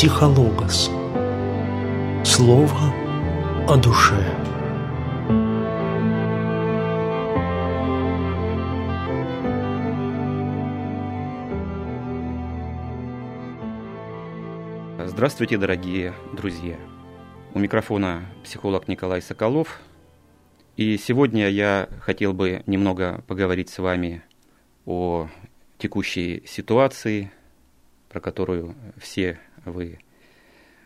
Психологос. Слово о душе. Здравствуйте, дорогие друзья! У микрофона психолог Николай Соколов. И сегодня я хотел бы немного поговорить с вами о текущей ситуации, про которую все вы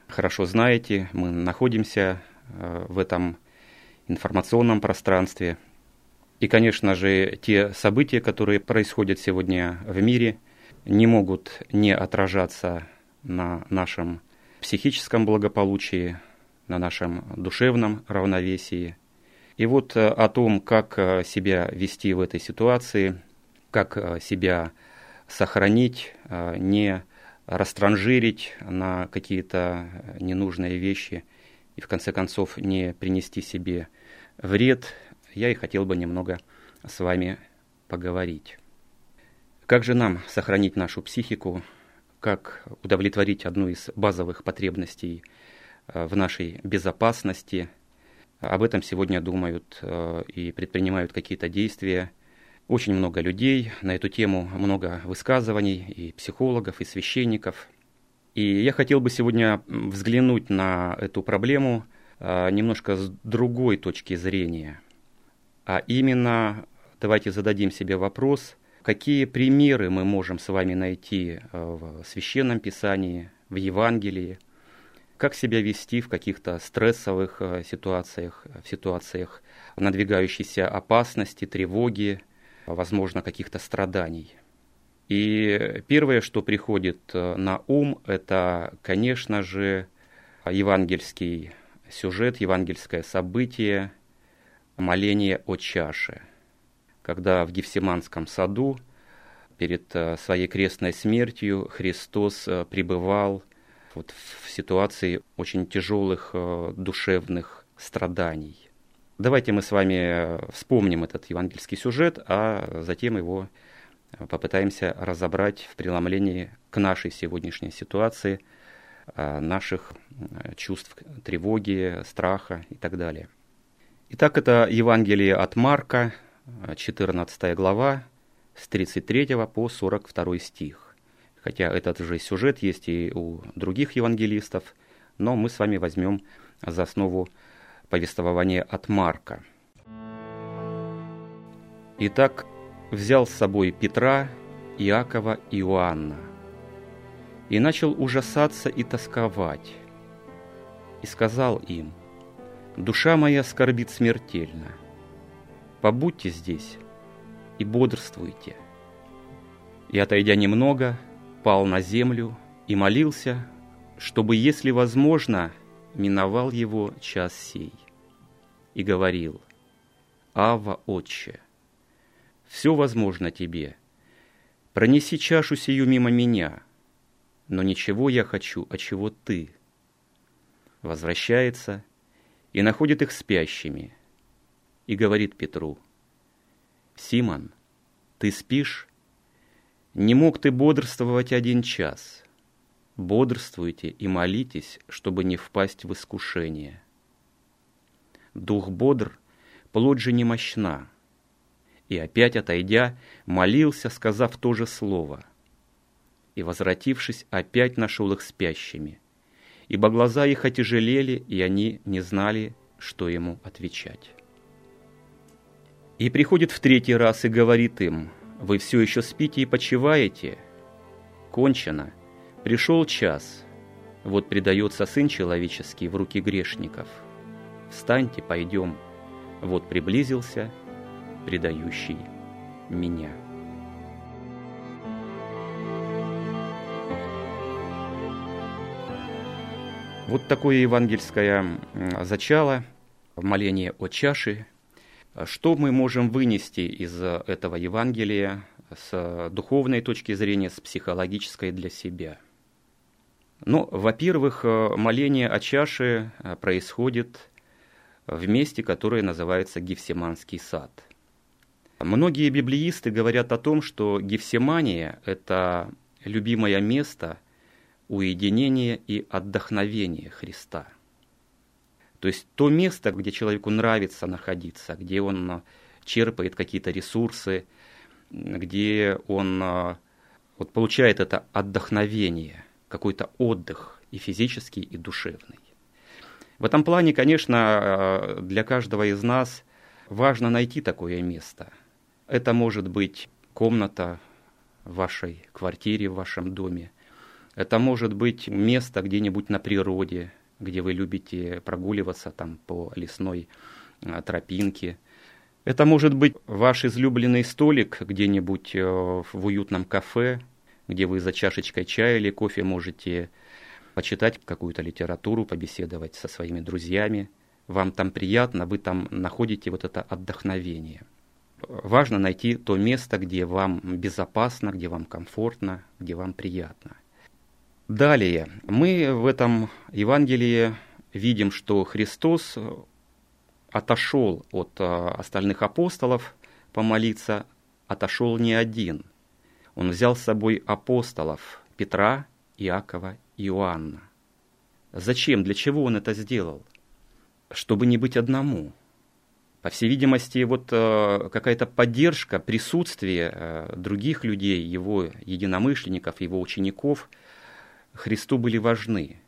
хорошо знаете. Мы находимся э, в этом информационном пространстве. И, конечно же, те события, которые происходят сегодня в мире, не могут не отражаться на нашем психическом благополучии, на нашем душевном равновесии. И вот э, о том, как э, себя вести в этой ситуации, как себя сохранить, не растранжирить на какие-то ненужные вещи и в конце концов не принести себе вред, я и хотел бы немного с вами поговорить. Как же нам сохранить нашу психику, как удовлетворить одну из базовых потребностей э, в нашей безопасности. Об этом сегодня думают э, и предпринимают какие-то действия – очень много людей, на эту тему много высказываний и психологов, и священников. И я хотел бы сегодня взглянуть на эту проблему а, немножко с другой точки зрения. А именно, давайте зададим себе вопрос, какие примеры мы можем с вами найти а, в Священном Писании, в Евангелии, как себя вести в каких-то стрессовых а, ситуациях, в ситуациях надвигающейся опасности, тревоги, возможно, каких-то страданий. И первое, что приходит э, на ум, это, конечно же, евангельский сюжет, евангельское событие, моление о чаше. Когда в Гефсиманском саду перед э, своей крестной смертью Христос э, пребывал вот в ситуации очень тяжелых душевных страданий. Давайте мы с вами э, вспомним этот евангельский сюжет, а затем его э, попытаемся разобрать в преломлении к нашей сегодняшней ситуации, э, наших чувств тревоги, страха и так далее. Итак, это Евангелие от Марка, 14 глава, с 33 по 42 стих. Хотя этот же сюжет есть и у других евангелистов, но мы с вами возьмем за основу повествование от Марка. Итак, взял с собой Петра, Иакова и Иоанна и начал ужасаться и тосковать, и сказал им, «Душа моя скорбит смертельно, побудьте здесь и бодрствуйте». И, отойдя немного, пал на землю и молился, чтобы, если возможно, миновал его час сей и говорил, «Ава, Отче, все возможно тебе, пронеси чашу сию мимо меня, но ничего я хочу, а чего ты». Возвращается и находит их спящими, и говорит Петру, «Симон, ты спишь? Не мог ты бодрствовать один час. Бодрствуйте и молитесь, чтобы не впасть в искушение» дух бодр, плоть же не мощна. И опять отойдя, молился, сказав то же слово. И, возвратившись, опять нашел их спящими. Ибо глаза их отяжелели, и они не знали, что ему отвечать. И приходит в третий раз и говорит им, «Вы все еще спите и почиваете? Кончено. Пришел час. Вот предается Сын Человеческий в руки грешников» встаньте, пойдем. Вот приблизился предающий меня. Вот такое евангельское зачало, моление о чаше. Что мы можем вынести из этого Евангелия с духовной точки зрения, с психологической для себя? Ну, во-первых, моление о чаше происходит в месте, которое называется Гефсиманский сад. Многие библеисты говорят о том, что Гефсимания – это любимое место уединение и отдохновение Христа. То есть то место, где человеку нравится находиться, где он черпает какие-то ресурсы, где он вот получает это отдохновение, какой-то отдых и физический, и душевный. В этом плане, конечно, для каждого из нас важно найти такое место. Это может быть комната в вашей квартире, в вашем доме. Это может быть место где-нибудь на природе, где вы любите прогуливаться там по лесной а, тропинке. Это может быть ваш излюбленный столик где-нибудь э, в уютном кафе, где вы за чашечкой чая или кофе можете почитать какую-то литературу, побеседовать со своими друзьями. Вам там приятно, вы там находите вот это отдохновение. Важно найти то место, где вам безопасно, где вам комфортно, где вам приятно. Далее, мы в этом Евангелии видим, что Христос отошел от э, остальных апостолов помолиться, отошел не один. Он взял с собой апостолов Петра, Иакова Иоанна. Зачем, для чего он это сделал? Чтобы не быть одному. По всей видимости, вот э, какая-то поддержка, присутствие э, других людей, его единомышленников, его учеников Христу были важны.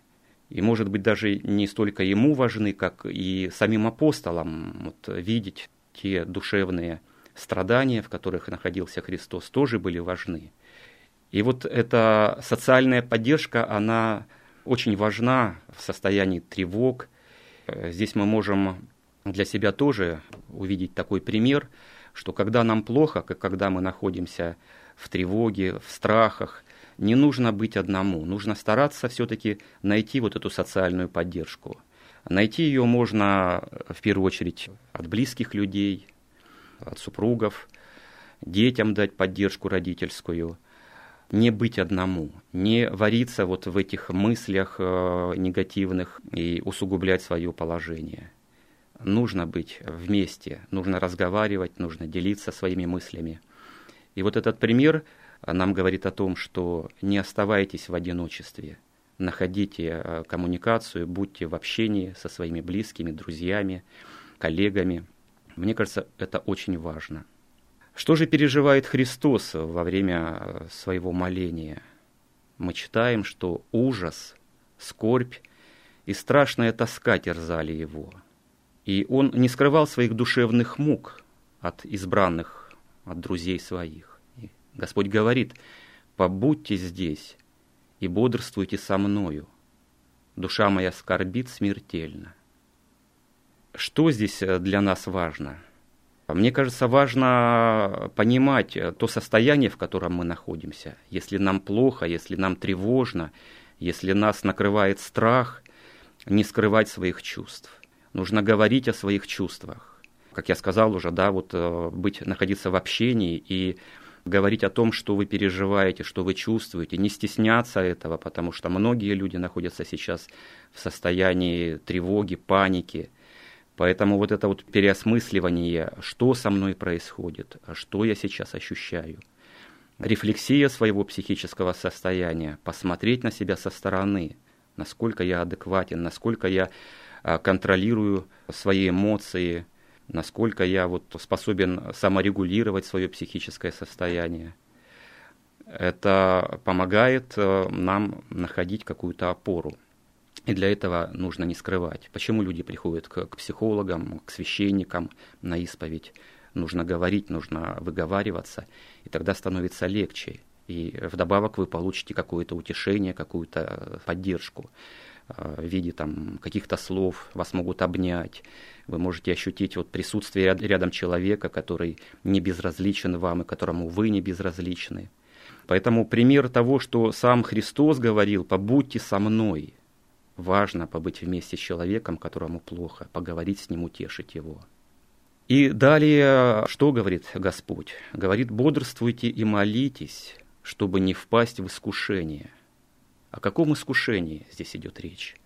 И, может быть, даже не столько ему важны, как и самим апостолам вот, видеть те душевные страдания, в которых находился Христос, тоже были важны. И вот эта социальная поддержка, она очень важна в состоянии тревог. Здесь мы можем для себя тоже увидеть такой пример, что когда нам плохо, как когда мы находимся в тревоге, в страхах, не нужно быть одному, нужно стараться все-таки найти вот эту социальную поддержку. Найти ее можно в первую очередь от близких людей, от супругов, детям дать поддержку родительскую, не быть одному, не вариться вот в этих мыслях э, негативных и усугублять свое положение. Нужно быть вместе, нужно разговаривать, нужно делиться своими мыслями. И вот этот пример нам говорит о том, что не оставайтесь в одиночестве, находите э, коммуникацию, будьте в общении со своими близкими, друзьями, коллегами. Мне кажется, это очень важно – что же переживает Христос во время своего моления? Мы читаем, что ужас, скорбь и страшная тоска терзали его. И он не скрывал своих душевных мук от избранных, от друзей своих. И Господь говорит, побудьте здесь и бодрствуйте со мною. Душа моя скорбит смертельно. Что здесь для нас важно? Мне кажется, важно понимать то состояние, в котором мы находимся. Если нам плохо, если нам тревожно, если нас накрывает страх, не скрывать своих чувств. Нужно говорить о своих чувствах. Как я сказал уже, да, вот э, быть, находиться в общении и говорить о том, что вы переживаете, что вы чувствуете, не стесняться этого, потому что многие люди находятся сейчас в состоянии тревоги, паники, Поэтому вот это вот переосмысливание, что со мной происходит, что я сейчас ощущаю, рефлексия своего психического состояния, посмотреть на себя со стороны, насколько я адекватен, насколько я а, контролирую свои эмоции, насколько я вот способен саморегулировать свое психическое состояние. Это помогает э, нам находить какую-то опору. И для этого нужно не скрывать. Почему люди приходят к, к психологам, к священникам на исповедь? Нужно говорить, нужно выговариваться, и тогда становится легче. И вдобавок вы получите какое-то утешение, какую-то поддержку э, в виде там, каких-то слов, вас могут обнять, вы можете ощутить вот присутствие рядом человека, который не безразличен вам и которому вы не безразличны. Поэтому пример того, что сам Христос говорил, побудьте со мной, Важно побыть вместе с человеком, которому плохо, поговорить с ним, утешить его. И далее, что говорит Господь? Говорит, бодрствуйте и молитесь, чтобы не впасть в искушение. О каком искушении здесь идет речь?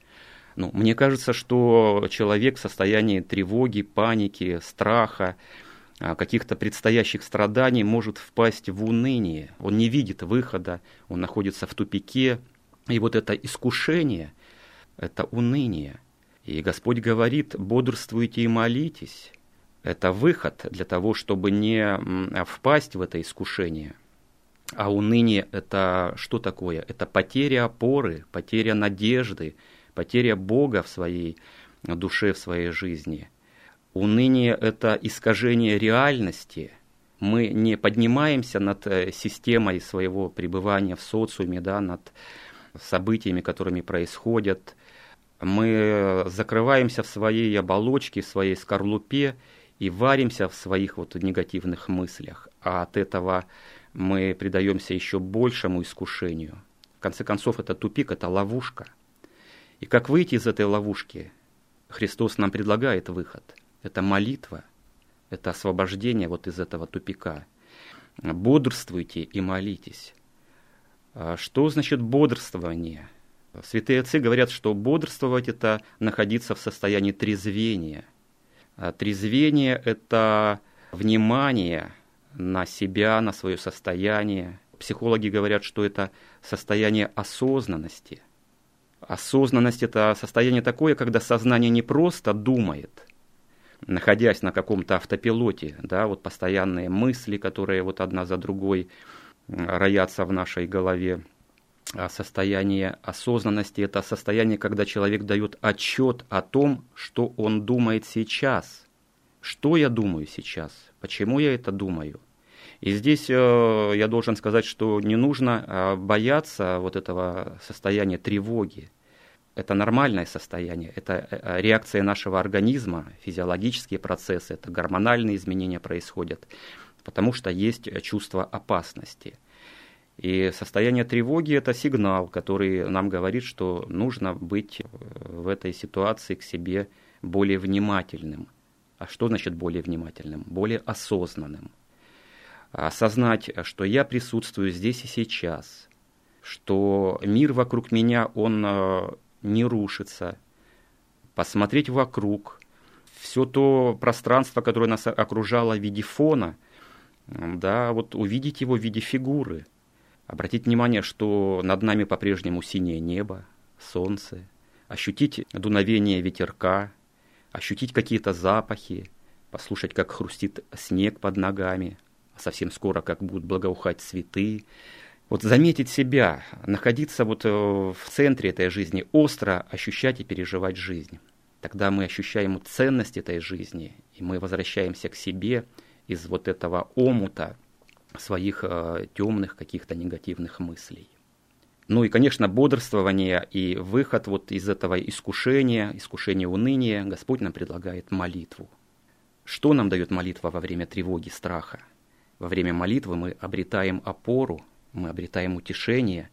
Ну, мне кажется, что человек в состоянии тревоги, паники, страха, а, каких-то предстоящих страданий может впасть в уныние. Он не видит выхода, он находится в тупике, И вот это искушение, это уныние. И Господь говорит, бодрствуйте и молитесь. Это выход для того, чтобы не впасть в это искушение. А уныние – это что такое? Это потеря опоры, потеря надежды, потеря Бога в своей душе, в своей жизни. Уныние – это искажение реальности. Мы не поднимаемся над э, системой своего пребывания в социуме, да, над событиями, которыми происходят. Мы закрываемся в своей оболочке, в своей скорлупе и варимся в своих вот негативных мыслях. А от этого мы предаемся еще большему искушению. В конце концов, это тупик, это ловушка. И как выйти из этой ловушки? Христос нам предлагает выход. Это молитва, это освобождение вот из этого тупика. Бодрствуйте и молитесь. А что значит бодрствование? Святые отцы говорят, что бодрствовать – это находиться в состоянии трезвения. А трезвение – это внимание на себя, на свое состояние. Психологи говорят, что это состояние осознанности. Осознанность – это состояние такое, когда сознание не просто думает, находясь на каком-то автопилоте, да, вот постоянные мысли, которые вот одна за другой – роятся в нашей голове. А состояние осознанности – это состояние, когда человек дает отчет о том, что он думает сейчас. Что я думаю сейчас? Почему я это думаю? И здесь э, я должен сказать, что не нужно э, бояться вот этого состояния тревоги. Это нормальное состояние, это э, реакция нашего организма, физиологические процессы, это гормональные изменения происходят потому что есть чувство опасности. И состояние тревоги – это сигнал, который нам говорит, что нужно быть в этой ситуации к себе более внимательным. А что значит более внимательным? Более осознанным. Осознать, что я присутствую здесь и сейчас, что мир вокруг меня, он э, не рушится. Посмотреть вокруг, все то пространство, которое нас окружало в виде фона – да, вот увидеть его в виде фигуры, обратить внимание, что над нами по-прежнему синее небо, солнце, ощутить дуновение ветерка, ощутить какие-то запахи, послушать, как хрустит снег под ногами, а совсем скоро как будут благоухать цветы. Вот заметить себя, находиться вот э, в центре этой жизни, остро ощущать и переживать жизнь. Тогда мы ощущаем ценность этой жизни, и мы возвращаемся к себе – из вот этого омута своих э, темных каких-то негативных мыслей. Ну и, конечно, бодрствование и выход вот из этого искушения, искушения уныния, Господь нам предлагает молитву. Что нам дает молитва во время тревоги, страха? Во время молитвы мы обретаем опору, мы обретаем утешение,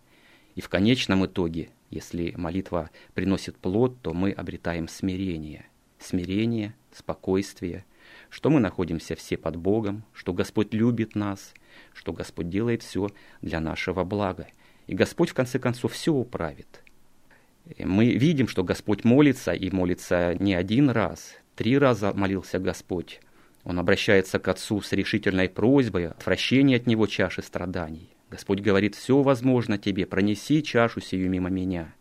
и в конечном итоге, если молитва приносит плод, то мы обретаем смирение. Смирение, спокойствие – что мы находимся все под Богом, что Господь любит нас, что Господь делает все для нашего блага. И Господь в конце концов все управит. Мы видим, что Господь молится, и молится не один раз. Три раза молился Господь. Он обращается к Отцу с решительной просьбой отвращения от Него чаши страданий. Господь говорит, все возможно тебе, пронеси чашу сию мимо меня.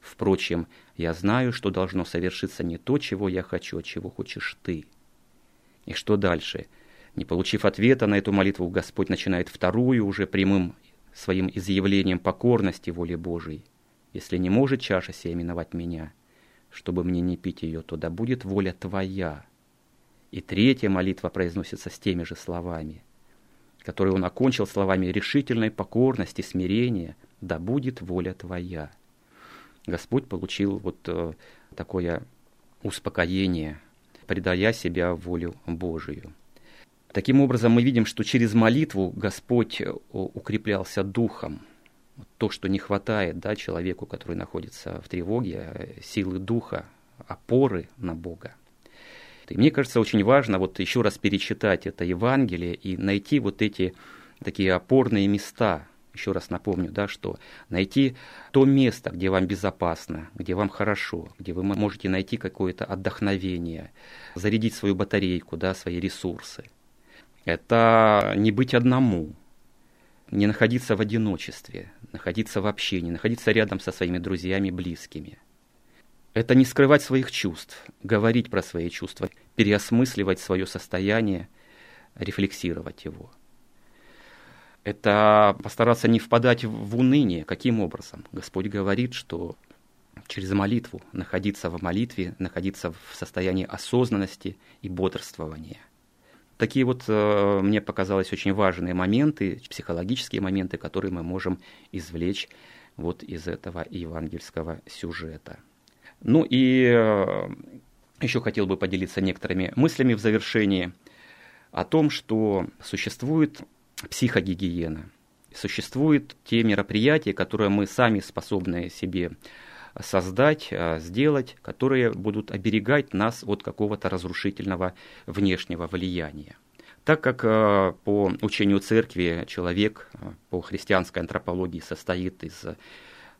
Впрочем, я знаю, что должно совершиться не то, чего я хочу, а чего хочешь ты. И что дальше? Не получив ответа на эту молитву, Господь начинает вторую уже прямым своим изъявлением покорности воле Божией. Если не может чаша сия миновать меня, чтобы мне не пить ее, то да будет воля Твоя. И третья молитва произносится с теми же словами, которые он окончил словами решительной покорности, смирения, да будет воля Твоя. Господь получил вот э, такое успокоение, предая себя волю Божию. Таким образом, мы видим, что через молитву Господь э, укреплялся духом. То, что не хватает да, человеку, который находится в тревоге, э, силы духа, опоры на Бога. И мне кажется, очень важно вот еще раз перечитать это Евангелие и найти вот эти такие опорные места, еще раз напомню, да, что найти то место, где вам безопасно, где вам хорошо, где вы можете найти какое-то отдохновение, зарядить свою батарейку, да, свои ресурсы. Это не быть одному. не находиться в одиночестве, находиться в общении, находиться рядом со своими друзьями, близкими. Это не скрывать своих чувств, говорить про свои чувства, переосмысливать свое состояние, рефлексировать его. Это постараться не впадать в уныние. Каким образом? Господь говорит, что через молитву, находиться в молитве, находиться в состоянии осознанности и бодрствования – такие вот э, мне показалось очень важные моменты, психологические моменты, которые мы можем извлечь вот из этого евангельского сюжета. Ну и э, еще хотел бы поделиться некоторыми мыслями в завершении о том, что существует психогигиена, существуют те мероприятия, которые мы сами способны себе создать, э, сделать, которые будут оберегать нас от какого-то разрушительного внешнего влияния. Так как э, по учению церкви человек э, по христианской антропологии состоит из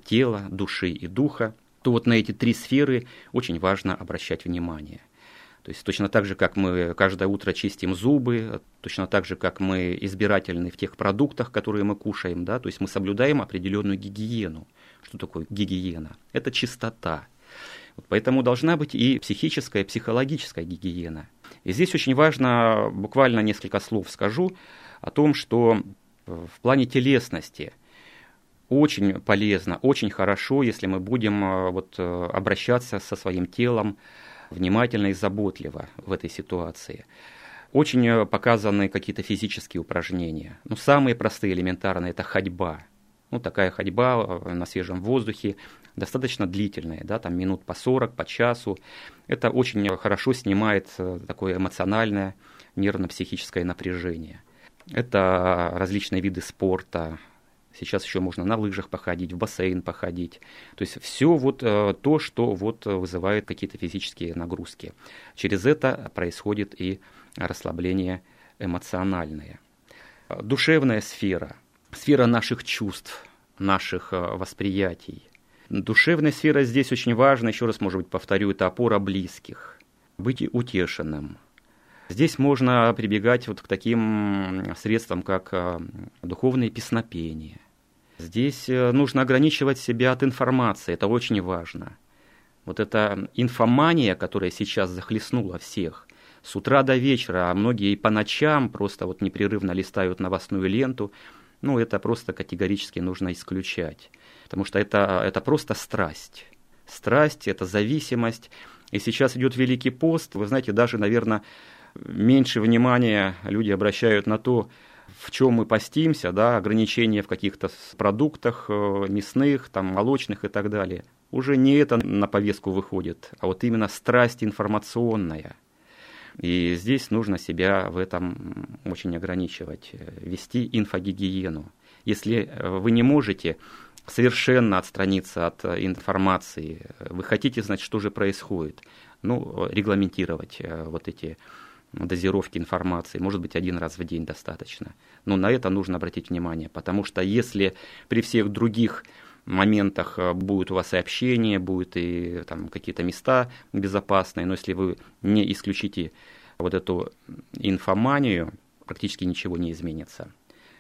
тела, души и духа, то вот на эти три сферы очень важно обращать внимание – то есть точно так же, как мы каждое утро чистим зубы, точно так же, как мы избирательны в тех продуктах, которые мы кушаем, да, то есть мы соблюдаем определенную гигиену. Что такое гигиена? Это чистота. Вот поэтому должна быть и психическая, и психологическая гигиена. И здесь очень важно, буквально несколько слов скажу о том, что в плане телесности очень полезно, очень хорошо, если мы будем э, вот, э, обращаться со своим телом внимательно и заботливо в этой ситуации. Очень э, показаны какие-то физические упражнения. Ну, самые простые, элементарные – это ходьба. Ну, такая ходьба э, на свежем воздухе, достаточно длительная, да, там минут по 40, по часу. Это очень хорошо снимает э, такое эмоциональное, нервно-психическое напряжение. Это различные виды спорта, Сейчас еще можно на лыжах походить, в бассейн походить. То есть все вот э, то, что вот вызывает какие-то физические нагрузки. Через это происходит и расслабление эмоциональное. Душевная сфера, сфера наших чувств, наших э, восприятий. Душевная сфера здесь очень важна, еще раз, может быть, повторю, это опора близких. Быть утешенным, Здесь можно прибегать вот к таким средствам, как э, духовные песнопения, Здесь э, нужно ограничивать себя от информации, это очень важно. Вот эта инфомания, которая сейчас захлестнула всех, с утра до вечера, а многие и по ночам просто вот непрерывно листают новостную ленту, ну, это просто категорически нужно исключать, потому что это, это просто страсть. Страсть – это зависимость. И сейчас идет Великий пост, вы знаете, даже, наверное, меньше внимания люди обращают на то, в чем мы постимся, да, ограничения в каких-то продуктах э, мясных, там, молочных и так далее. Уже не это на повестку выходит, а вот именно страсть информационная. И здесь нужно себя в этом очень ограничивать, э, вести инфогигиену. Если э, вы не можете совершенно отстраниться от информации, вы хотите знать, что же происходит, ну, регламентировать вот эти дозировки информации, может быть, один раз в день достаточно. Но на это нужно обратить внимание, потому что если при всех других моментах э, будет у вас и общение, будут и там какие-то места безопасные, но если вы не исключите вот эту инфоманию, практически ничего не изменится.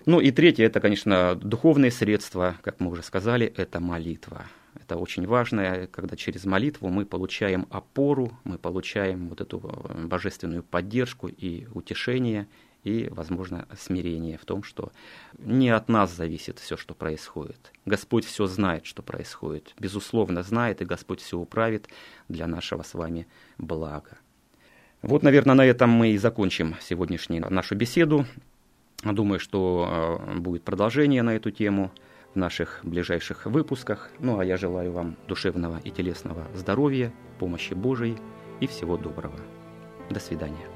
Ну и третье, это, конечно, духовные средства, как мы уже сказали, это молитва. Это очень важно, когда через молитву мы получаем опору, мы получаем вот эту э, божественную поддержку и утешение, и, возможно, смирение в том, что не от нас зависит все, что происходит. Господь все знает, что происходит. Безусловно, знает, и Господь все управит для нашего с вами блага. Вот, наверное, на этом мы и закончим сегодняшнюю нашу беседу. Думаю, что э, будет продолжение на эту тему наших ближайших выпусках. Ну а я желаю вам душевного и телесного здоровья, помощи Божией и всего доброго. До свидания.